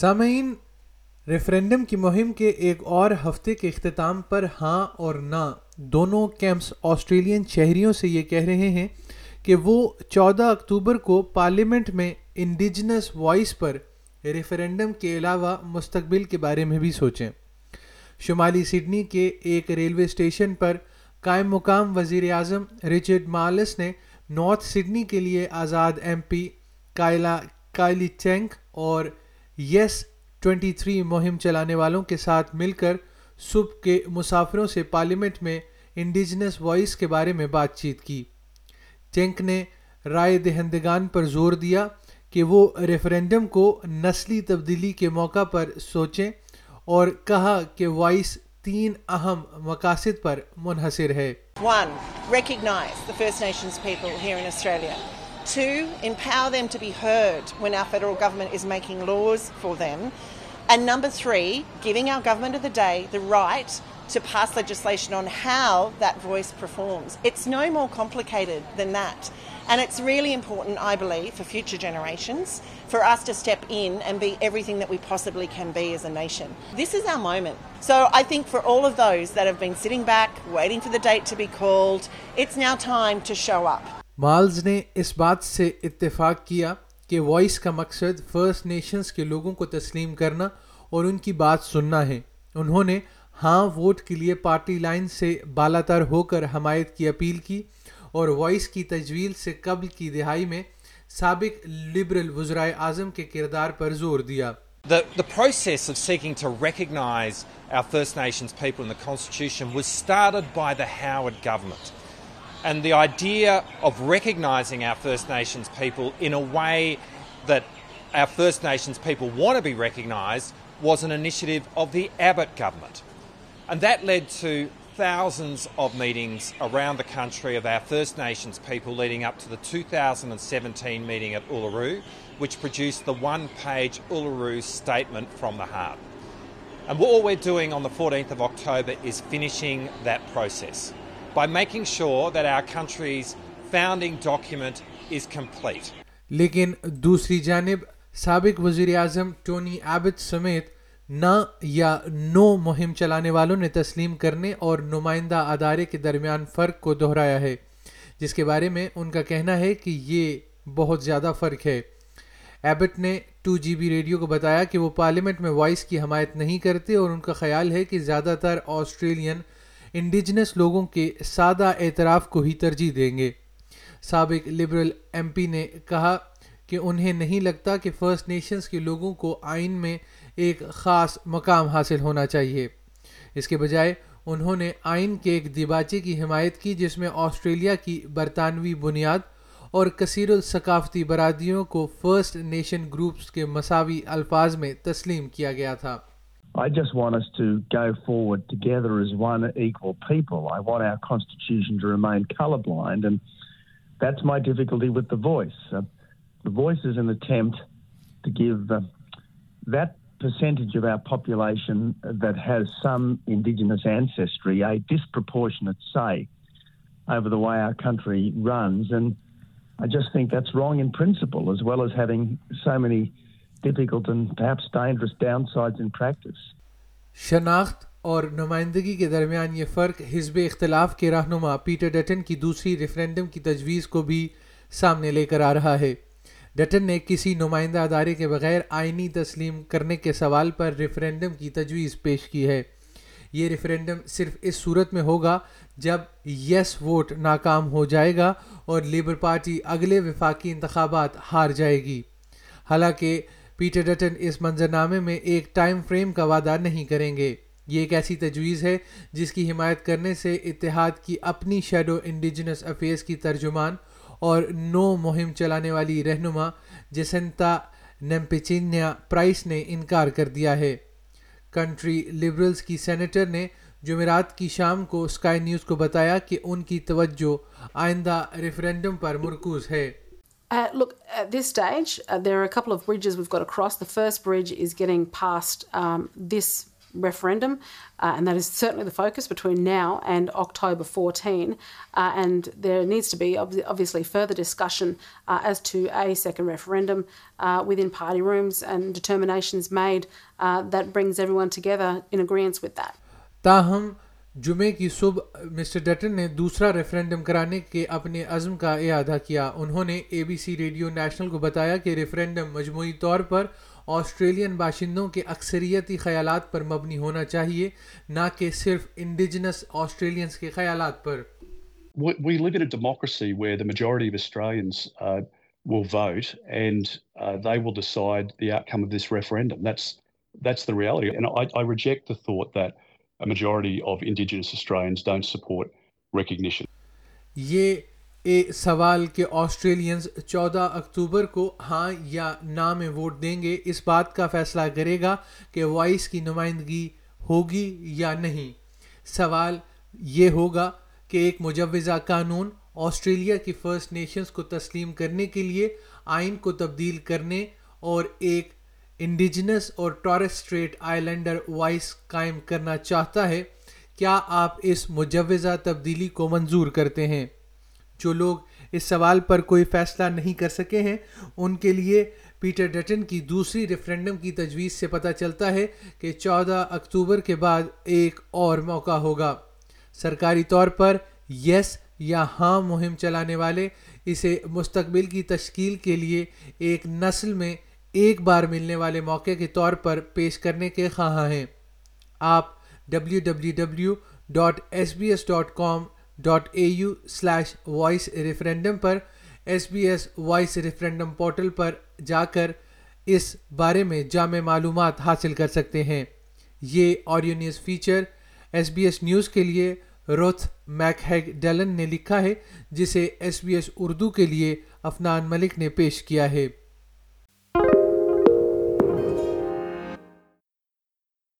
سامعین ریفرینڈم کی مہم کے ایک اور ہفتے کے اختتام پر ہاں اور نہ دونوں کیمپس آسٹریلین شہریوں سے یہ کہہ رہے ہیں کہ وہ چودہ اکتوبر کو پارلیمنٹ میں انڈیجنس وائس پر ریفرینڈم کے علاوہ مستقبل کے بارے میں بھی سوچیں شمالی سڈنی کے ایک ریلوے اسٹیشن پر قائم مقام وزیر اعظم رچرڈ مالس نے نارتھ سڈنی کے لیے آزاد ایم پی کائلا کائلی چینک اور یس ٹوئنٹی تھری مہم چلانے والوں کے ساتھ مل کر صبح کے مسافروں سے پارلیمنٹ میں انڈیجنس وائس کے بارے میں بات چیت کی چینک نے رائے دہندگان پر زور دیا کہ وہ ریفرینڈم کو نسلی تبدیلی کے موقع پر سوچیں اور کہا کہ وائس تین اہم مقاصد پر منحصر ہے One, گورمنٹس پرفارمس نوٹ مورک then that ends really future generation فارپ and everything possible this is our moment so I think for all big back where malls نے اس بات سے اتفاق کیا کہ وائس کا مقصد فرسٹ نیشنز کے لوگوں کو تسلیم کرنا اور ان کی بات سننا ہے انہوں نے ہاں ووٹ کے لیے پارٹی لائن سے بالا تر ہو کر حمایت کی اپیل کی اور وائس کی تجویل سے قبل کی دہائی میں سابق لبرل وزرائے اعظم کے کردار پر زور دیا The, the process of seeking to recognise our First Nations people in the Constitution was started by the Howard government. ائنگ بی ریکسٹرچ فروم فیشنس لیکن دوسری جانب سابق وزیر اعظم ٹونی ایبت سمیت نہ یا نو مہم چلانے والوں نے تسلیم کرنے اور نمائندہ ادارے کے درمیان فرق کو دہرایا ہے جس کے بارے میں ان کا کہنا ہے کہ یہ بہت زیادہ فرق ہے ایبٹ نے ٹو جی بی ریڈیو کو بتایا کہ وہ پارلیمنٹ میں وائس کی حمایت نہیں کرتے اور ان کا خیال ہے کہ زیادہ تر آسٹریلین انڈیجنس لوگوں کے سادہ اعتراف کو ہی ترجیح دیں گے سابق لبرل ایم پی نے کہا کہ انہیں نہیں لگتا کہ فرسٹ نیشنز کے لوگوں کو آئین میں ایک خاص مقام حاصل ہونا چاہیے اس کے بجائے انہوں نے آئین کے ایک دیباچے کی حمایت کی جس میں آسٹریلیا کی برطانوی بنیاد اور کثیر الثقافتی برادریوں کو فرسٹ نیشن گروپس کے مساوی الفاظ میں تسلیم کیا گیا تھا I just want us to go forward together as one equal people. I want our constitution to remain colourblind and that's my difficulty with the voice. Uh, the voice is an attempt to give uh, that percentage of our population that has some Indigenous ancestry a disproportionate say over the way our country runs and I just think that's wrong in principle as well as having so many شناخت اور نمائندگی کے درمیان یہ فرق حزب اختلاف کے رہنما پیٹر ڈٹن کی دوسری ریفرینڈم کی تجویز کو بھی سامنے لے کر آ رہا ہے ڈٹن نے کسی نمائندہ ادارے کے بغیر آئینی تسلیم کرنے کے سوال پر ریفرینڈم کی تجویز پیش کی ہے یہ ریفرینڈم صرف اس صورت میں ہوگا جب یس ووٹ ناکام ہو جائے گا اور لیبر پارٹی اگلے وفاقی انتخابات ہار جائے گی حالانکہ پیٹر ڈٹن اس منظر نامے میں ایک ٹائم فریم کا وعدہ نہیں کریں گے یہ ایک ایسی تجویز ہے جس کی حمایت کرنے سے اتحاد کی اپنی شیڈو انڈیجنس افیئرس کی ترجمان اور نو مہم چلانے والی رہنما جسنتا نیمپچینیا پرائس نے انکار کر دیا ہے کنٹری لبرلز کی سینیٹر نے جمعرات کی شام کو اسکائی نیوز کو بتایا کہ ان کی توجہ آئندہ ریفرینڈم پر مرکوز ہے Uh, look, at this stage, uh, there are a couple of bridges we've got to cross. The first bridge is getting past um, this referendum, uh, and that is certainly the focus between now and October 14. And there needs to be obviously further discussion as to a second referendum within party rooms and determinations made that brings everyone together in agreement with that. جمعے کی صبح mister Dutton نے دوسرا referendum کرانے کے اپنے عزم کا اعادہ کیا انہوں نے A B C radio national کو بتایا کہ ریفرینڈم مجموعی طور پر آسٹریلین باشندوں کے اکثریتی خیالات پر مبنی ہونا چاہیے نہ کہ صرف انڈیجنس آسٹریلینس کے خیالات پر we live in a democracy where the majority of Australians uh, will vote and uh, they will decide the outcome of this referendum. That's that's the reality. And I, I reject the thought that a majority of Indigenous Australians don't support recognition. یہ سوال کہ Australians چودہ اکتوبر کو ہاں یا نا میں vote دیں گے اس بات کا فیصلہ کرے گا کہ وائس کی نمائندگی ہوگی یا نہیں سوال یہ ہوگا کہ ایک مجوزہ قانون آسٹریلیا کی فرسٹ نیشنز کو تسلیم کرنے کے لیے آئین کو تبدیل کرنے اور ایک انڈیجنس اور ٹورسٹریٹ آئی لینڈر وائس قائم کرنا چاہتا ہے کیا آپ اس مجوزہ تبدیلی کو منظور کرتے ہیں جو لوگ اس سوال پر کوئی فیصلہ نہیں کر سکے ہیں ان کے لیے پیٹر ڈٹن کی دوسری ریفرینڈم کی تجویز سے پتہ چلتا ہے کہ چودہ اکتوبر کے بعد ایک اور موقع ہوگا سرکاری طور پر یس یا ہاں مہم چلانے والے اسے مستقبل کی تشکیل کے لیے ایک نسل میں ایک بار ملنے والے موقع کے طور پر پیش کرنے کے خواہاں ہیں آپ W W W dot S B S dot com dot A U slash voice referendum per S B S voice referendum portal پر جا کر اس بارے میں جامع معلومات حاصل کر سکتے ہیں یہ audio news feature S B S news کے لیے روتھ میک ہیگ ڈیلن نے لکھا ہے جسے ایس بی ایس اردو کے لیے افنان ملک نے پیش کیا ہے